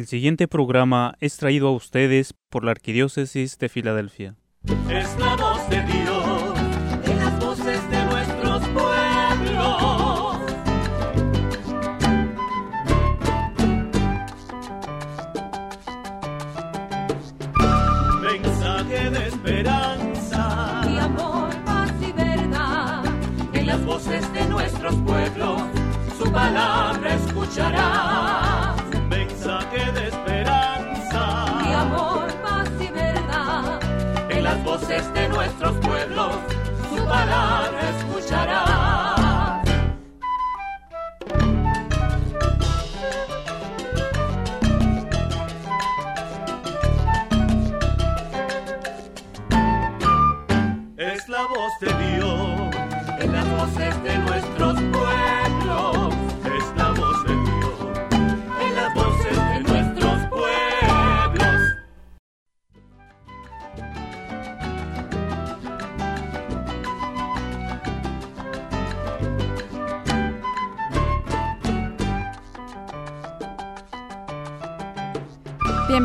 El siguiente programa es traído a ustedes por la Arquidiócesis de Filadelfia. Es la voz de Dios en las voces de nuestros pueblos. Mensaje de esperanza y amor, paz y verdad. en las voces de nuestros pueblos. Su palabra escucharás. De nuestros pueblos. Su palabra escucharás.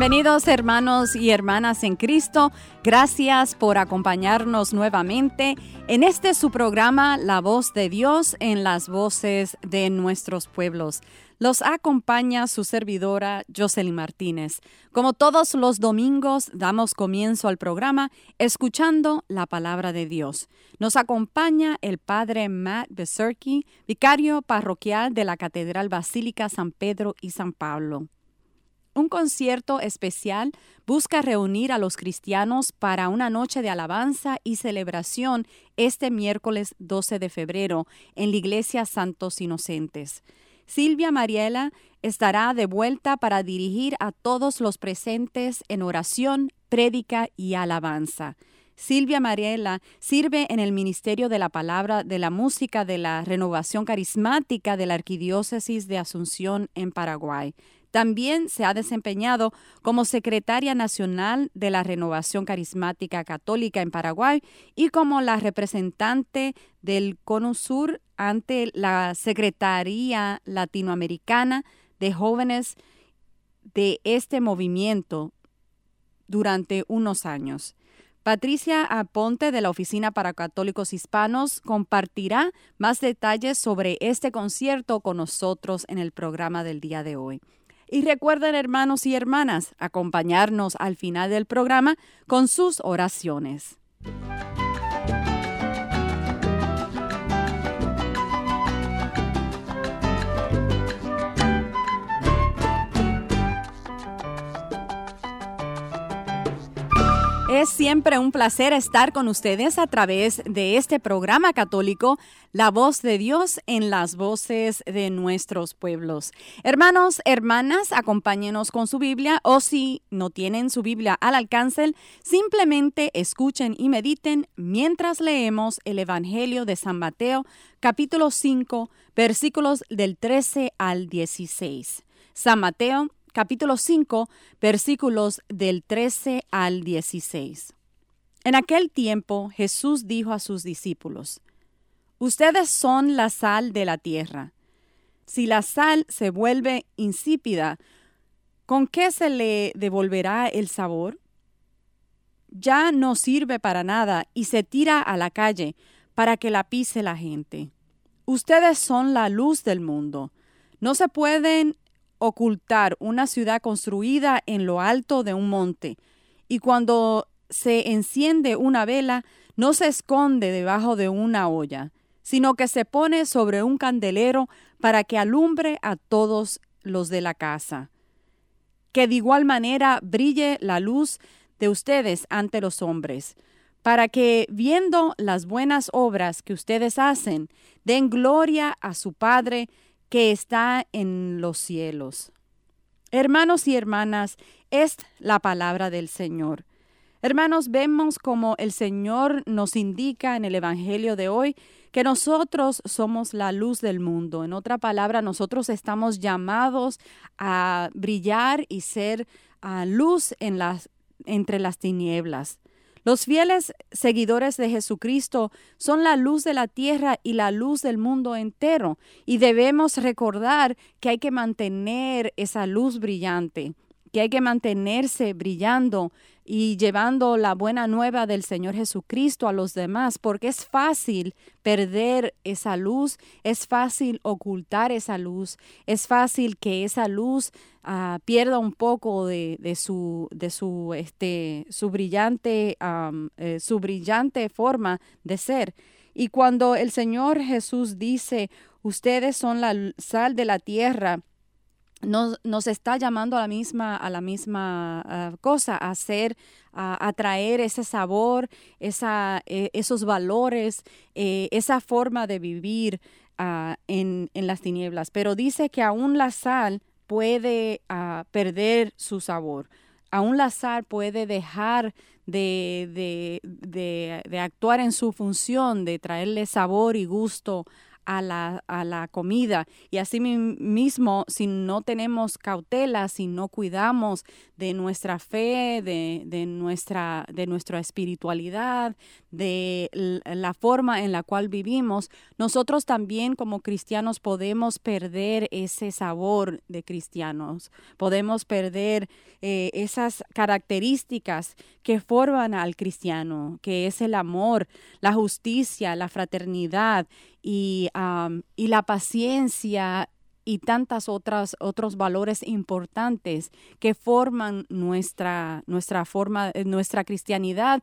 Bienvenidos hermanos y hermanas en Cristo. Gracias por acompañarnos nuevamente en este su programa La voz de Dios en las voces de nuestros pueblos. Los acompaña su servidora Jocelyn Martínez. Como todos los domingos, damos comienzo al programa escuchando la palabra de Dios. Nos acompaña el padre Matt Beserky, vicario parroquial de la Catedral Basílica San Pedro y San Pablo. Un concierto especial busca reunir a los cristianos para una noche de alabanza y celebración este miércoles 12 de febrero en la Iglesia Santos Inocentes. Silvia Mariela estará de vuelta para dirigir a todos los presentes en oración, prédica y alabanza. Silvia Mariela sirve en el Ministerio de la Palabra de la Música de la Renovación Carismática de la Arquidiócesis de Asunción en Paraguay. También se ha desempeñado como secretaria nacional de la Renovación Carismática Católica en Paraguay y como la representante del Cono Sur ante la Secretaría Latinoamericana de Jóvenes de este movimiento durante unos años. Patricia Aponte de la Oficina para Católicos Hispanos compartirá más detalles sobre este concierto con nosotros en el programa del día de hoy. Y recuerden, hermanos y hermanas, acompañarnos al final del programa con sus oraciones. Es siempre un placer estar con ustedes a través de este programa católico, La voz de Dios en las voces de nuestros pueblos. Hermanos, hermanas, acompáñenos con su Biblia o si no tienen su Biblia al alcance, simplemente escuchen y mediten mientras leemos el Evangelio de San Mateo, capítulo 5, versículos del 13 al 16. San Mateo capítulo 5, versículos del 13 al 16. En aquel tiempo Jesús dijo a sus discípulos, Ustedes son la sal de la tierra. Si la sal se vuelve insípida, ¿con qué se le devolverá el sabor? Ya no sirve para nada y se tira a la calle para que la pise la gente. Ustedes son la luz del mundo. No se pueden ocultar una ciudad construida en lo alto de un monte, y cuando se enciende una vela, no se esconde debajo de una olla, sino que se pone sobre un candelero para que alumbre a todos los de la casa. Que de igual manera brille la luz de ustedes ante los hombres, para que, viendo las buenas obras que ustedes hacen, den gloria a su Padre que está en los cielos. Hermanos y hermanas, es la palabra del Señor. Hermanos, vemos como el Señor nos indica en el Evangelio de hoy que nosotros somos la luz del mundo. En otra palabra, nosotros estamos llamados a brillar y ser luz entre las tinieblas. Los fieles seguidores de Jesucristo son la luz de la tierra y la luz del mundo entero, y debemos recordar que hay que mantener esa luz brillante, que hay que mantenerse brillando y llevando la buena nueva del Señor Jesucristo a los demás, porque es fácil perder esa luz, es fácil ocultar esa luz, es fácil que esa luz ah, pierda un poco de, de su, de su, este, su brillante, eh, su brillante forma de ser. Y cuando el Señor Jesús dice, ustedes son la sal de la tierra, nos, nos está llamando a la misma, a la misma ah, cosa, a hacer, a, a traer ese sabor, esa, eh, esos valores, eh, esa forma de vivir ah, en, en las tinieblas. Pero dice que aún la sal puede ah, perder su sabor. Aún la sal puede dejar de, de, de, de actuar en su función, de traerle sabor y gusto a la, a la comida. Y así mi- mismo, si no tenemos cautela, si no cuidamos de nuestra fe, de, de nuestra, de nuestra espiritualidad, de la forma en la cual vivimos, nosotros también como cristianos podemos perder ese sabor de cristianos, podemos perder eh, esas características que forman al cristiano, que es el amor, la justicia, la fraternidad y, la paciencia y tantas otras otros valores importantes que forman nuestra nuestra forma eh, nuestra cristianidad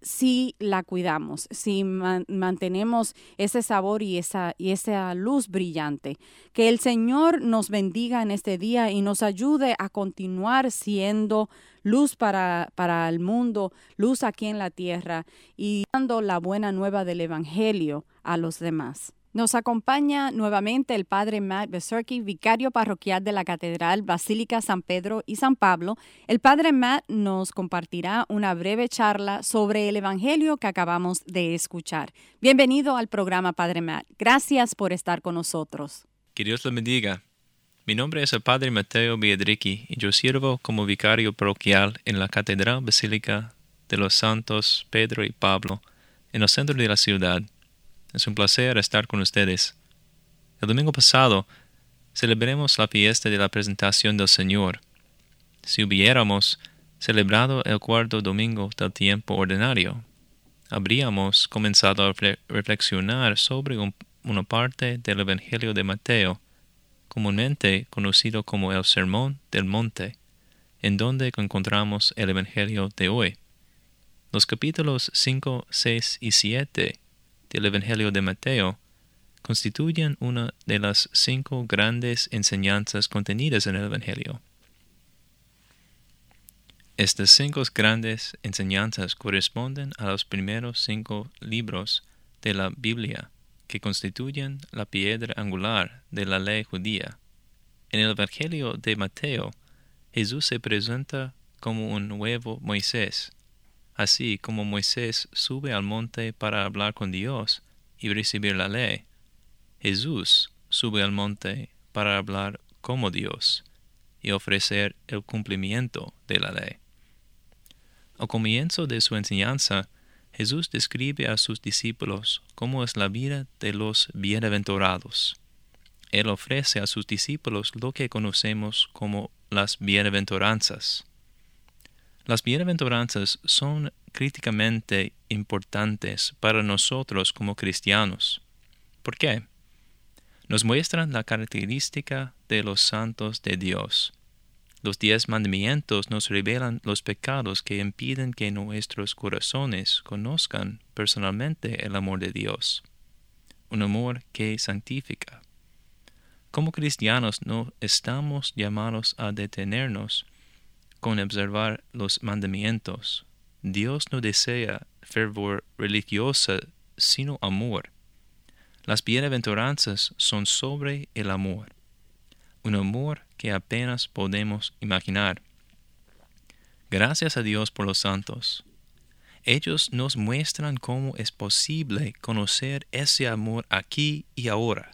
si la cuidamos, si man- mantenemos ese sabor y esa, y esa luz brillante. Que el Señor nos bendiga en este día y nos ayude a continuar siendo luz para, para el mundo, luz aquí en la tierra y dando la buena nueva del Evangelio a los demás. Nos acompaña nuevamente el padre Matt Beserky, vicario parroquial de la Catedral Basílica San Pedro y San Pablo. El padre Matt nos compartirá una breve charla sobre el Evangelio que acabamos de escuchar. Bienvenido al programa, padre Matt. Gracias por estar con nosotros. Que Dios le bendiga. Mi nombre es el Padre Mateo Biedricki y yo sirvo como vicario parroquial en la Catedral Basílica de los Santos Pedro y Pablo, en el centro de la ciudad. Es un placer estar con ustedes. El domingo pasado celebremos la fiesta de la presentación del Señor. Si hubiéramos celebrado el cuarto domingo del tiempo ordinario, habríamos comenzado a refle- reflexionar sobre un- una parte del Evangelio de Mateo, comúnmente conocido como el Sermón del Monte, en donde encontramos el Evangelio de hoy. Los capítulos 5, 6 y 7 del Evangelio de Mateo constituyen una de las cinco grandes enseñanzas contenidas en el Evangelio. Estas cinco grandes enseñanzas corresponden a los primeros cinco libros de la Biblia, que constituyen la piedra angular de la ley judía. En el Evangelio de Mateo, Jesús se presenta como un nuevo Moisés. Así como Moisés sube al monte para hablar con Dios y recibir la ley, Jesús sube al monte para hablar como Dios y ofrecer el cumplimiento de la ley. Al comienzo de su enseñanza, Jesús describe a sus discípulos cómo es la vida de los bienaventurados. Él ofrece a sus discípulos lo que conocemos como las bienaventuranzas. Las bienaventuranzas son críticamente importantes para nosotros como cristianos. ¿Por qué? Nos muestran la característica de los santos de Dios. Los diez mandamientos nos revelan los pecados que impiden que nuestros corazones conozcan personalmente el amor de Dios, un amor que santifica. Como cristianos no estamos llamados a detenernos con observar los mandamientos. Dios no desea fervor religiosa, sino amor. Las bienaventuranzas son sobre el amor, un amor que apenas podemos imaginar. Gracias a Dios por los santos. Ellos nos muestran cómo es posible conocer ese amor aquí y ahora.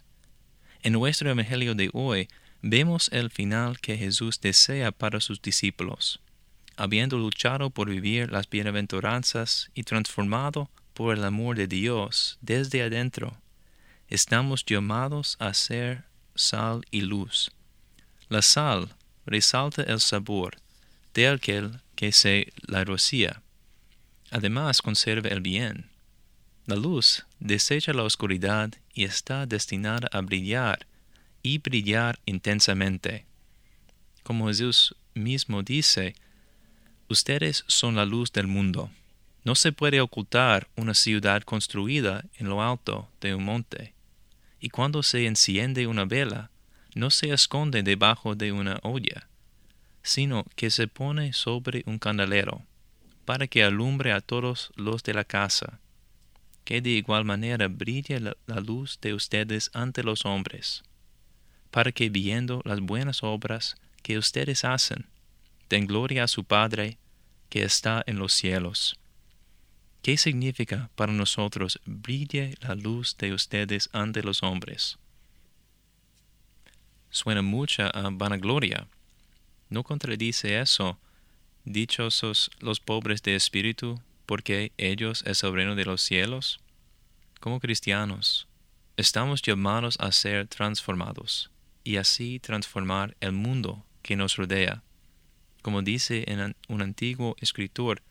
En nuestro Evangelio de hoy vemos el final que Jesús desea para sus discípulos. habiendo luchado por vivir las bienaventuranzas y transformado por el amor de Dios desde adentro, estamos llamados a ser sal y luz. La sal resalta el sabor de aquel que se la rocía. Además conserva el bien. La luz desecha la oscuridad y está destinada a brillar y brillar intensamente. Como Jesús mismo dice, ustedes son la luz del mundo. No se puede ocultar una ciudad construida en lo alto de un monte. Y cuando se enciende una vela, no se esconde debajo de una olla, sino que se pone sobre un candelero, para que alumbre a todos los de la casa. Que de igual manera brille la, la luz de ustedes ante los hombres, para que viendo las buenas obras que ustedes hacen, den gloria a su Padre que está en los cielos. ¿Qué significa para nosotros brille la luz de ustedes ante los hombres? Suena mucha a vanagloria. ¿No contradice eso? Dichosos los pobres de espíritu, porque ellos es soberano de los cielos. Como cristianos, estamos llamados a ser transformados y así transformar el mundo que nos rodea. Como dice en un antiguo escritor,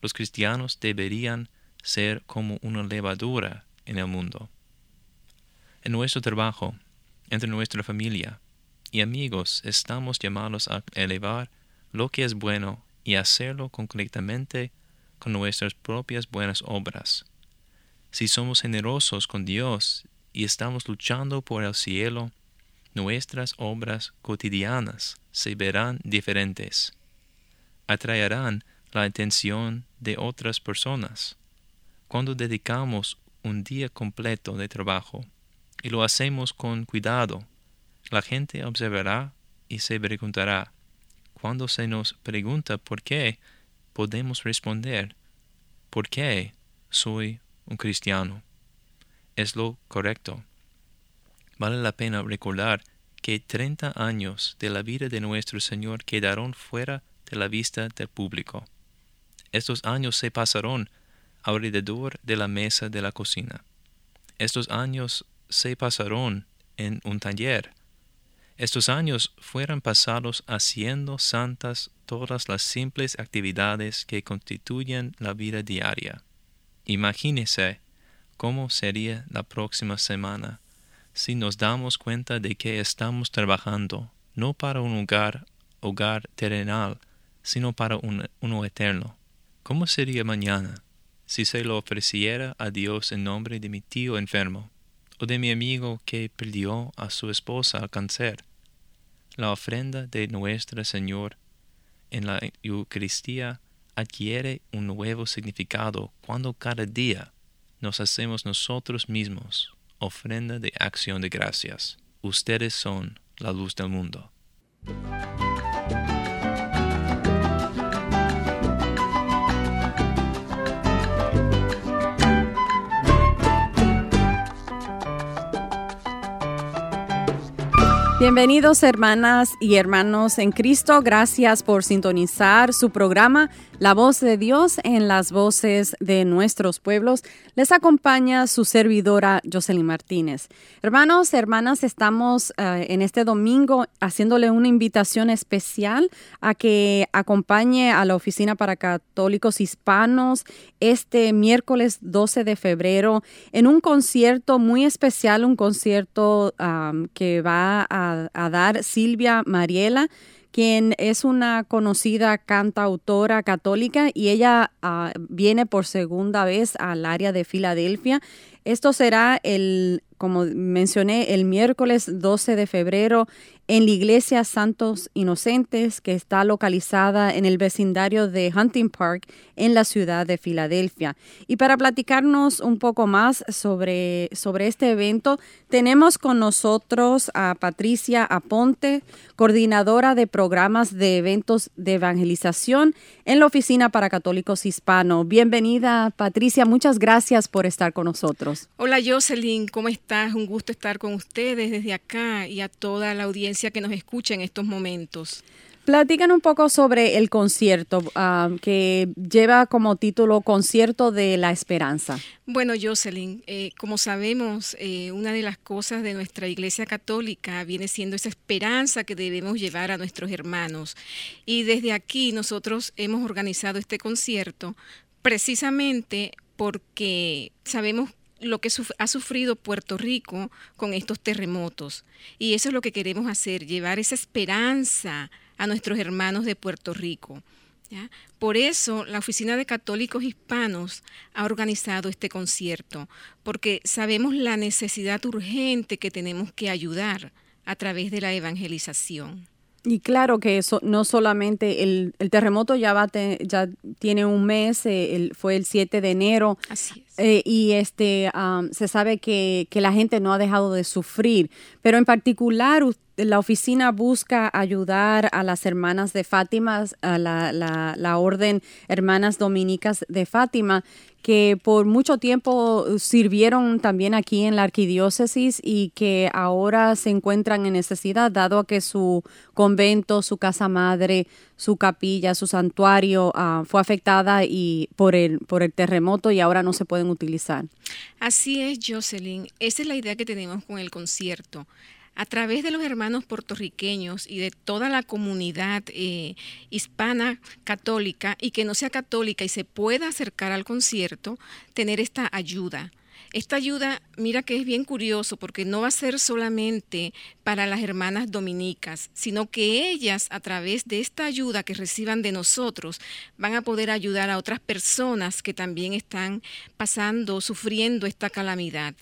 los cristianos deberían ser como una levadura en el mundo. En nuestro trabajo, entre nuestra familia y amigos, estamos llamados a elevar lo que es bueno y hacerlo concretamente con nuestras propias buenas obras. Si somos generosos con Dios y estamos luchando por el cielo, nuestras obras cotidianas se verán diferentes. Atraerán la atención de otras personas. Cuando dedicamos un día completo de trabajo y lo hacemos con cuidado, la gente observará y se preguntará. Cuando se nos pregunta por qué, podemos responder, ¿por qué soy un cristiano? Es lo correcto. Vale la pena recordar que treinta años de la vida de nuestro Señor quedaron fuera de la vista del público. Estos años se pasaron alrededor de la mesa de la cocina. Estos años se pasaron en un taller. Estos años fueron pasados haciendo santas todas las simples actividades que constituyen la vida diaria. Imagínese cómo sería la próxima semana si nos damos cuenta de que estamos trabajando no para un hogar, hogar terrenal, sino para un, uno eterno. ¿Cómo sería mañana si se lo ofreciera a Dios en nombre de mi tío enfermo o de mi amigo que perdió a su esposa al cáncer? La ofrenda de Nuestra Señor en la Eucaristía adquiere un nuevo significado cuando cada día nos hacemos nosotros mismos ofrenda de acción de gracias. Ustedes son la luz del mundo. Bienvenidos hermanas y hermanos en Cristo. Gracias por sintonizar su programa La voz de Dios en las voces de nuestros pueblos. Les acompaña su servidora Jocelyn Martínez. Hermanos, hermanas, estamos eh, en este domingo haciéndole una invitación especial a que acompañe a la Oficina para Católicos Hispanos este miércoles 12 de febrero en un concierto muy especial, un concierto que va a a, dar Silvia Mariela, quien es una conocida cantautora católica y ella ah, viene por segunda vez al área de Filadelfia. Esto será el, como mencioné, el miércoles 12 de febrero en la iglesia Santos Inocentes, que está localizada en el vecindario de Hunting Park en la ciudad de Filadelfia. Y para platicarnos un poco más sobre, sobre este evento, tenemos con nosotros a Patricia Aponte, coordinadora de programas de eventos de evangelización en la Oficina para Católicos Hispano. Bienvenida, Patricia. Muchas gracias por estar con nosotros. Hola, Jocelyn. ¿Cómo estás? Un gusto estar con ustedes desde acá y a toda la audiencia que nos escucha en estos momentos. Platican un poco sobre el concierto ah, que lleva como título Concierto de la Esperanza. Bueno, Jocelyn, eh, como sabemos, eh, una de las cosas de nuestra Iglesia Católica viene siendo esa esperanza que debemos llevar a nuestros hermanos. Y desde aquí nosotros hemos organizado este concierto precisamente porque sabemos lo que suf- ha sufrido Puerto Rico con estos terremotos. Y eso es lo que queremos hacer, llevar esa esperanza a nuestros hermanos de Puerto Rico. ¿ya? Por eso la Oficina de Católicos Hispanos ha organizado este concierto, porque sabemos la necesidad urgente que tenemos que ayudar a través de la evangelización. Y claro que eso no solamente el, el terremoto ya va te- ya tiene un mes, eh, el- fue el 7 de enero. Así es. Eh, y este am, se sabe que, que la gente no ha dejado de sufrir, pero en particular la oficina busca ayudar a las hermanas de Fátima, a la, la, la orden Hermanas Dominicas de Fátima, que por mucho tiempo sirvieron también aquí en la arquidiócesis y que ahora se encuentran en necesidad, dado que su convento, su casa madre, su capilla, su santuario ah, fue afectada y por el, por el terremoto y ahora no se pueden utilizar. Así es, Jocelyn. Esa es la idea que tenemos con el concierto. A través de los hermanos puertorriqueños y de toda la comunidad eh, hispana católica y que no sea católica y se pueda acercar al concierto, tener esta ayuda. Esta ayuda, mira que es bien curioso porque no va a ser solamente para las hermanas dominicas, sino que ellas a través de esta ayuda que reciban de nosotros van a poder ayudar a otras personas que también están pasando, sufriendo esta calamidad.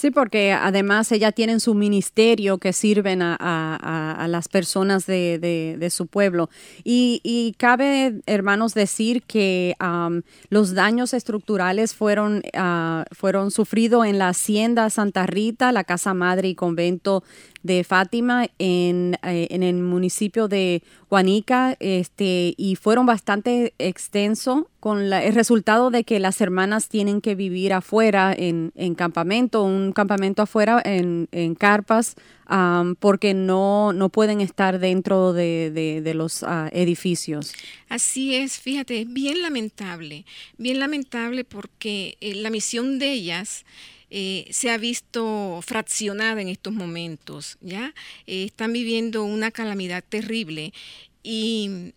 Sí, porque además ellas tienen su ministerio que sirven a, a- las personas de, de- de su pueblo. Y, y cabe, hermanos, decir que am, los daños estructurales fueron, ah, fueron sufridos en la hacienda Santa Rita, la casa madre y convento de Fátima en, eh, en el municipio de Huanica este, y fueron bastante extensos con la- el resultado de que las hermanas tienen que vivir afuera en, en campamento, un campamento afuera en, en carpas am, porque no, no pueden estar dentro de, de- los ah, edificios. Así es, fíjate, bien lamentable, bien lamentable porque eh, la misión de ellas eh, se ha visto fraccionada en estos momentos, ¿ya? Eh, están viviendo una calamidad terrible y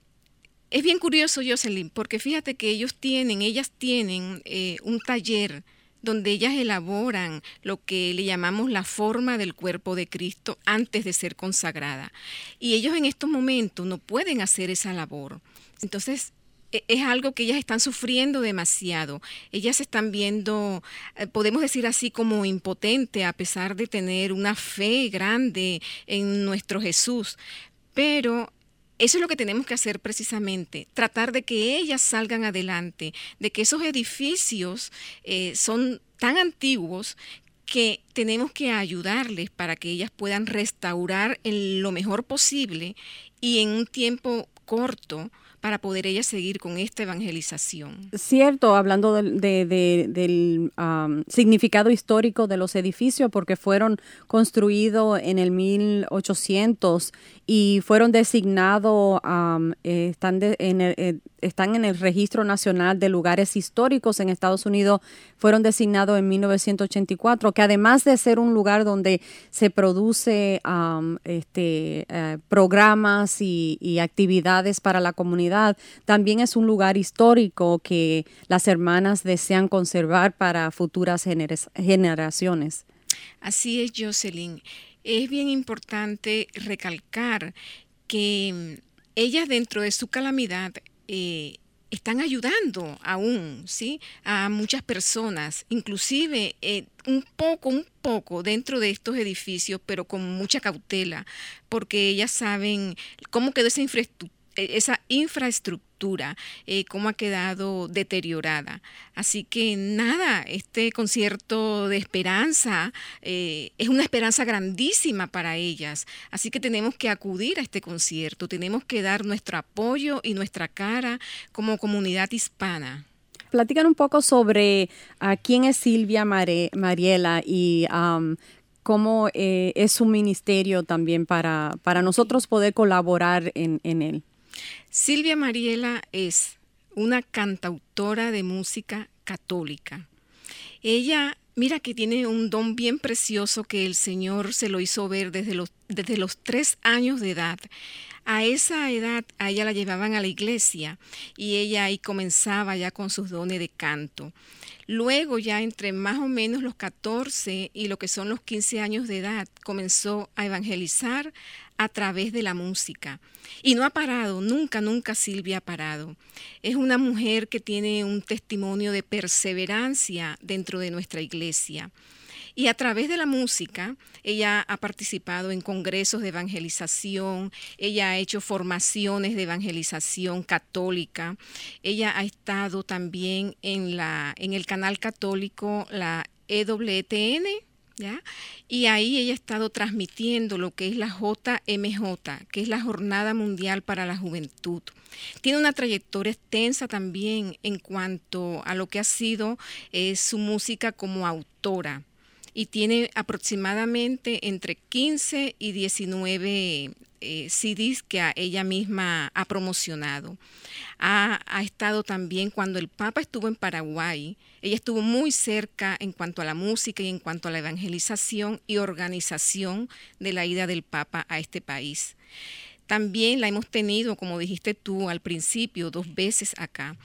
es bien curioso, Jocelyn, porque fíjate que ellos tienen, ellas tienen eh, un taller donde ellas elaboran lo que le llamamos la forma del cuerpo de Cristo antes de ser consagrada. Y ellos en estos momentos no pueden hacer esa labor. Entonces, es algo que ellas están sufriendo demasiado. Ellas están viendo, eh, podemos decir así, como impotente a pesar de tener una fe grande en nuestro Jesús. Pero eso es lo que tenemos que hacer precisamente, tratar de que ellas salgan adelante, de que esos edificios eh, son tan antiguos que tenemos que ayudarles para que ellas puedan restaurar en lo mejor posible y en un tiempo corto para poder ellas seguir con esta evangelización. Cierto, hablando del, de- de- del am, significado histórico de los edificios, porque fueron construidos en el 1800 y fueron designados, am, eh, están, de- en el, eh, están en el Registro Nacional de Lugares Históricos en Estados Unidos, fueron designados en 1984, que además de ser un lugar donde se produce am, este, eh, programas y actividades para la comunidad, también es un lugar histórico que las hermanas desean conservar para futuras gener- generaciones. Así es, Jocelyn. Es bien importante recalcar que mm, ellas dentro de su calamidad eh, están ayudando aún, ¿sí? A muchas personas, inclusive eh, un poco, un poco dentro de estos edificios, pero con mucha cautela, porque ellas saben cómo quedó esa infraestructura esa infraestructura, eh, cómo ha quedado deteriorada. Así que nada, este concierto de esperanza eh, es una esperanza grandísima para ellas. Así que tenemos que acudir a este concierto, tenemos que dar nuestro apoyo y nuestra cara como comunidad hispana. Platican un poco sobre ah, quién es Silvia Mariela y cómo eh, es su ministerio también para, para nosotros poder colaborar en, en él. Silvia Mariela es una cantautora de música católica. Ella, mira que tiene un don bien precioso que el Señor se lo hizo ver desde los, desde los tres años de edad. A esa edad a ella la llevaban a la iglesia y ella ahí comenzaba ya con sus dones de canto. Luego ya entre más o menos los 14 y lo que son los 15 años de edad comenzó a evangelizar a través de la música. Y no ha parado, nunca, nunca Silvia ha parado. Es una mujer que tiene un testimonio de perseverancia dentro de nuestra iglesia. Y a través de la música, ella ha participado en congresos de evangelización, ella ha hecho formaciones de evangelización católica, ella ha estado también en, la, en el canal católico, la EWTN, ¿Ya? Y ahí ella ha estado transmitiendo lo que es la JMJ, que es la Jornada Mundial para la Juventud. Tiene una trayectoria extensa también en cuanto a lo que ha sido eh, su música como autora y tiene aproximadamente entre 15 y 19 eh, CDs que ella misma ha promocionado. Ha, ha, estado también cuando el Papa estuvo en Paraguay, ella estuvo muy cerca en cuanto a la música y en cuanto a la evangelización y organización de la ida del Papa a este país. También la hemos tenido, como dijiste tú al principio, dos veces acá.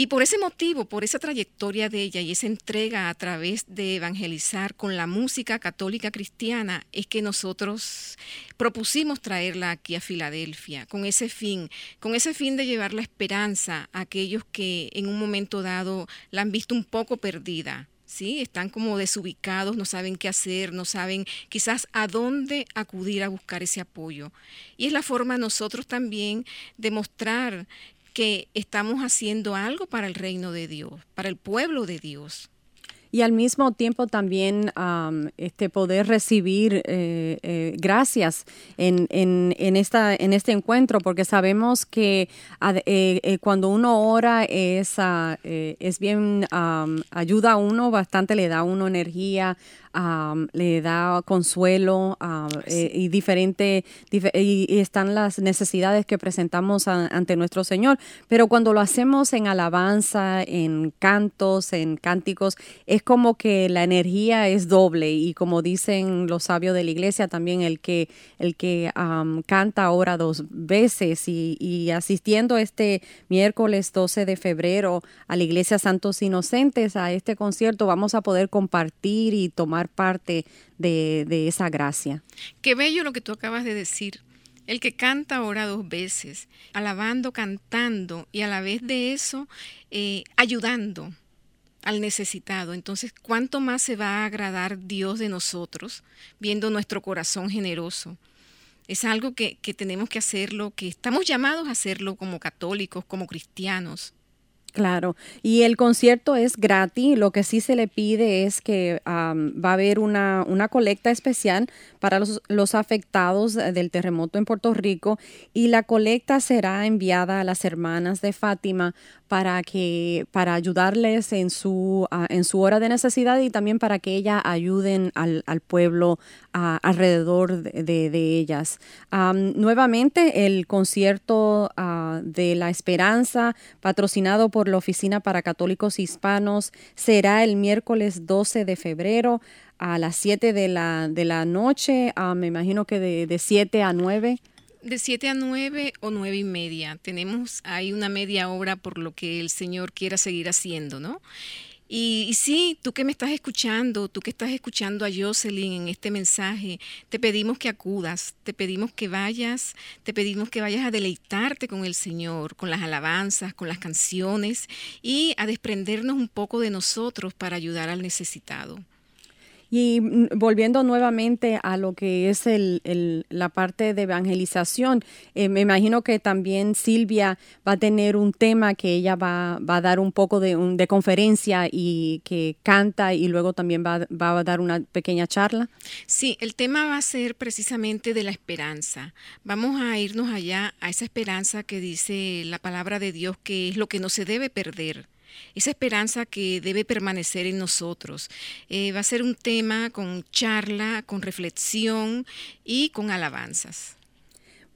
Y por ese motivo, por esa trayectoria de ella y esa entrega a través de evangelizar con la música católica cristiana, es que nosotros propusimos traerla aquí a Filadelfia, con ese fin, con ese fin de llevar la esperanza a aquellos que en un momento dado la han visto un poco perdida, ¿sí? Están como desubicados, no saben qué hacer, no saben quizás a dónde acudir a buscar ese apoyo. Y es la forma nosotros también de mostrar que estamos haciendo algo para el reino de Dios, para el pueblo de Dios. Y al mismo tiempo también um, este poder recibir eh, eh, gracias en, en, en, esta, en este encuentro, porque sabemos que eh, cuando uno ora es, uh, es bien, um, ayuda a uno bastante, le da a uno energía, um, le da consuelo sí. y diferente, dif y, están las necesidades que presentamos a, ante nuestro Señor. Pero cuando lo hacemos en alabanza, en cantos, en cánticos, es como que la energía es doble y como dicen los sabios de la iglesia también el que el que um, canta ora dos veces y, asistiendo este miércoles 12 de febrero a la iglesia Santos Inocentes a este concierto vamos a poder compartir y tomar parte de, esa gracia. Qué bello lo que tú acabas de decir. El que canta ora dos veces, alabando, cantando y a la vez de eso eh, ayudando al necesitado. Entonces, ¿cuánto más se va a agradar Dios de nosotros viendo nuestro corazón generoso? Es algo que, que tenemos que hacerlo, que estamos llamados a hacerlo como católicos, como cristianos. Claro, y el concierto es gratis, lo que sí se le pide es que um, va a haber una, una colecta especial para los, los, afectados del terremoto en Puerto Rico y la colecta será enviada a las hermanas de Fátima para que para ayudarles en su uh, en su hora de necesidad y también para que ellas ayuden al, al pueblo uh, alrededor de, de, ellas. Nuevamente el concierto uh, de la esperanza patrocinado por la Oficina para Católicos Hispanos será el miércoles 12 de febrero a las 7 de la, de la noche, me imagino que de, de 7 a 9 de 7 a 9 o 9 y media. Tenemos ahí una media hora por lo que el Señor quiera seguir haciendo, ¿no? Y, y, sí, tú que me estás escuchando, tú que estás escuchando a Jocelyn en este mensaje, te pedimos que acudas, te pedimos que vayas, te pedimos que vayas a deleitarte con el Señor, con las alabanzas, con las canciones y a desprendernos un poco de nosotros para ayudar al necesitado. Y volviendo nuevamente a lo que es el, la parte de evangelización, eh, me imagino que también Silvia va a tener un tema que ella va, a dar un poco de, conferencia y que canta y luego también va, a dar una pequeña charla. Sí, el tema va a ser precisamente de la esperanza. Vamos a irnos allá a esa esperanza que dice la palabra de Dios, que es lo que no se debe perder esa esperanza que debe permanecer en nosotros. Eh, va a ser un tema con charla, con reflexión y con alabanzas.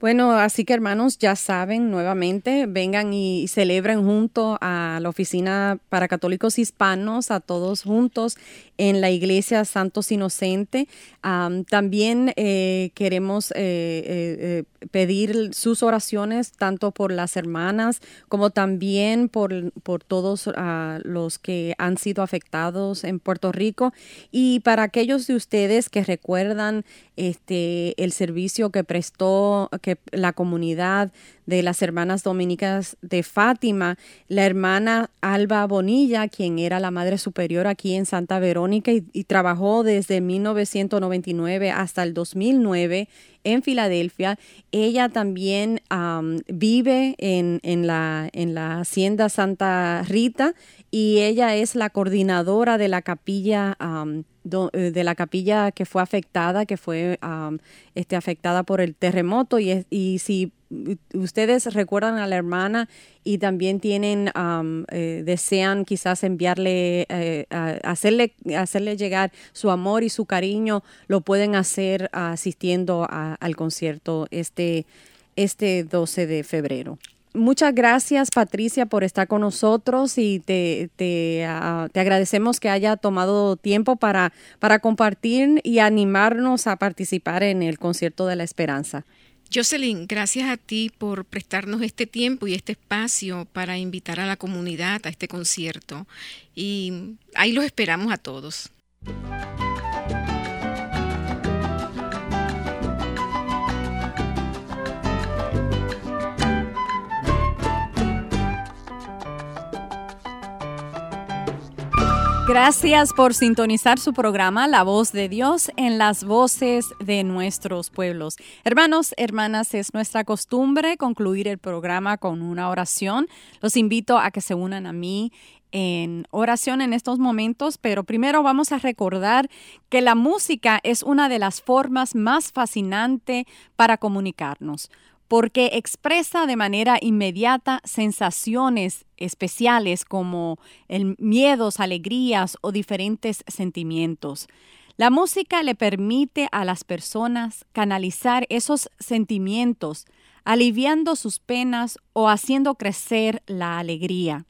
Bueno, así que hermanos, ya saben, nuevamente, vengan y celebren junto a la Oficina para Católicos Hispanos, a todos juntos en la Iglesia Santos Inocente. Am, también eh, queremos eh, eh, pedir sus oraciones, tanto por las hermanas como también por, por todos ah, los que han sido afectados en Puerto Rico. Y para aquellos de ustedes que recuerdan este, el servicio que prestó que la comunidad de las hermanas dominicas de Fátima, la hermana Alba Bonilla, quien era la madre superior aquí en Santa Verónica y, trabajó desde 1999 hasta el 2009 en Filadelfia. Ella también am, vive en, en la, en la hacienda Santa Rita y ella es la coordinadora de la capilla do- eh, de la capilla que fue afectada, que fue am, este, afectada por el terremoto. Y, y si ustedes recuerdan a la hermana y también tienen eh, desean quizás enviarle eh, hacerle hacerle llegar su amor y su cariño lo pueden hacer asistiendo a- al concierto este este 12 de febrero Muchas gracias, Patricia, por estar con nosotros y te, te, ah, te agradecemos que haya tomado tiempo para, para compartir y animarnos a participar en el concierto de la esperanza. Jocelyn, gracias a ti por prestarnos este tiempo y este espacio para invitar a la comunidad a este concierto. Y ahí los esperamos a todos. Gracias por sintonizar su programa La Voz de Dios en las voces de nuestros pueblos. Hermanos, hermanas, es nuestra costumbre concluir el programa con una oración. Los invito a que se unan a mí en oración en estos momentos, pero primero vamos a recordar que la música es una de las formas más fascinantes para comunicarnos porque expresa de manera inmediata sensaciones especiales como miedos, alegrías o diferentes sentimientos. La música le permite a las personas canalizar esos sentimientos, aliviando sus penas o haciendo crecer la alegría.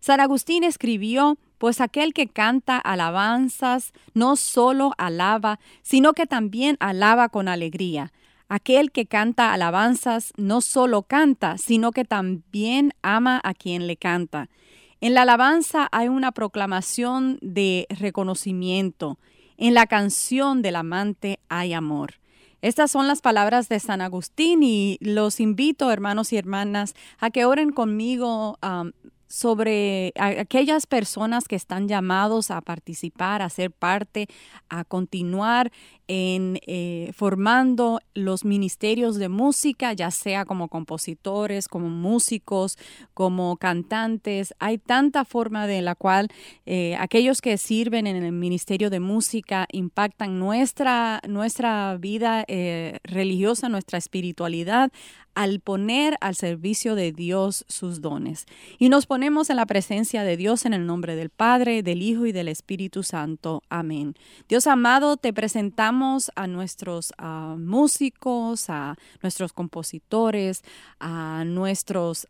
San Agustín escribió, pues aquel que canta alabanzas no solo alaba, sino que también alaba con alegría. Aquel que canta alabanzas no solo canta, sino que también ama a quien le canta. En la alabanza hay una proclamación de reconocimiento. En la canción del amante hay amor. Estas son las palabras de San Agustín y los invito, hermanos y hermanas, a que oren conmigo sobre aquellas personas que están llamados a participar, a ser parte, a continuar en eh, formando los ministerios de música, ya sea como compositores, como músicos, como cantantes. Hay tanta forma de la cual eh, aquellos que sirven en el ministerio de música impactan nuestra, nuestra vida eh, religiosa, nuestra espiritualidad al poner al servicio de Dios sus dones. Y nos ponemos en la presencia de Dios en el nombre del Padre, del Hijo y del Espíritu Santo. Amén. Dios amado, te presentamos a nuestros músicos, a nuestros compositores, a nuestros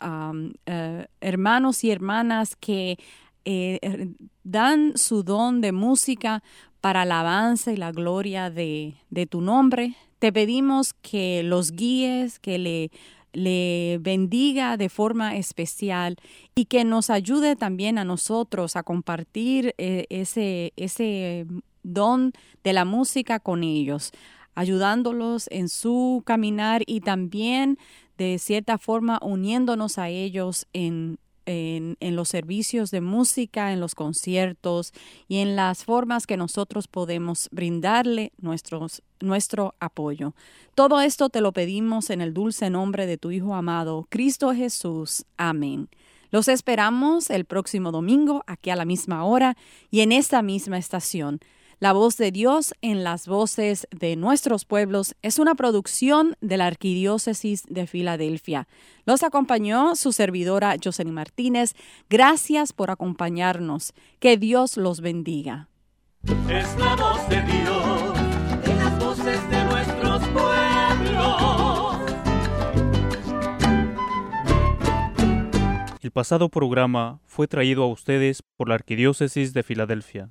eh, hermanos y hermanas que eh, er- dan su don de música para alabanza y la gloria de, de tu nombre. Te pedimos que los guíes, que le, le bendiga de forma especial y que nos ayude también a nosotros a compartir eh, ese, ese don de la música con ellos, ayudándolos en su caminar y también de cierta forma uniéndonos a ellos en, en, los servicios de música, en los conciertos y en las formas que nosotros podemos brindarle nuestro apoyo. Todo esto te lo pedimos en el dulce nombre de tu Hijo amado, Cristo Jesús. Amén. Los esperamos el próximo domingo aquí a la misma hora y en esta misma estación. La voz de Dios en las voces de nuestros pueblos es una producción de la Arquidiócesis de Filadelfia. Los acompañó su servidora Jocelyn Martínez. Gracias por acompañarnos. Que Dios los bendiga. Es la voz de Dios en las voces de nuestros pueblos. El pasado programa fue traído a ustedes por la Arquidiócesis de Filadelfia.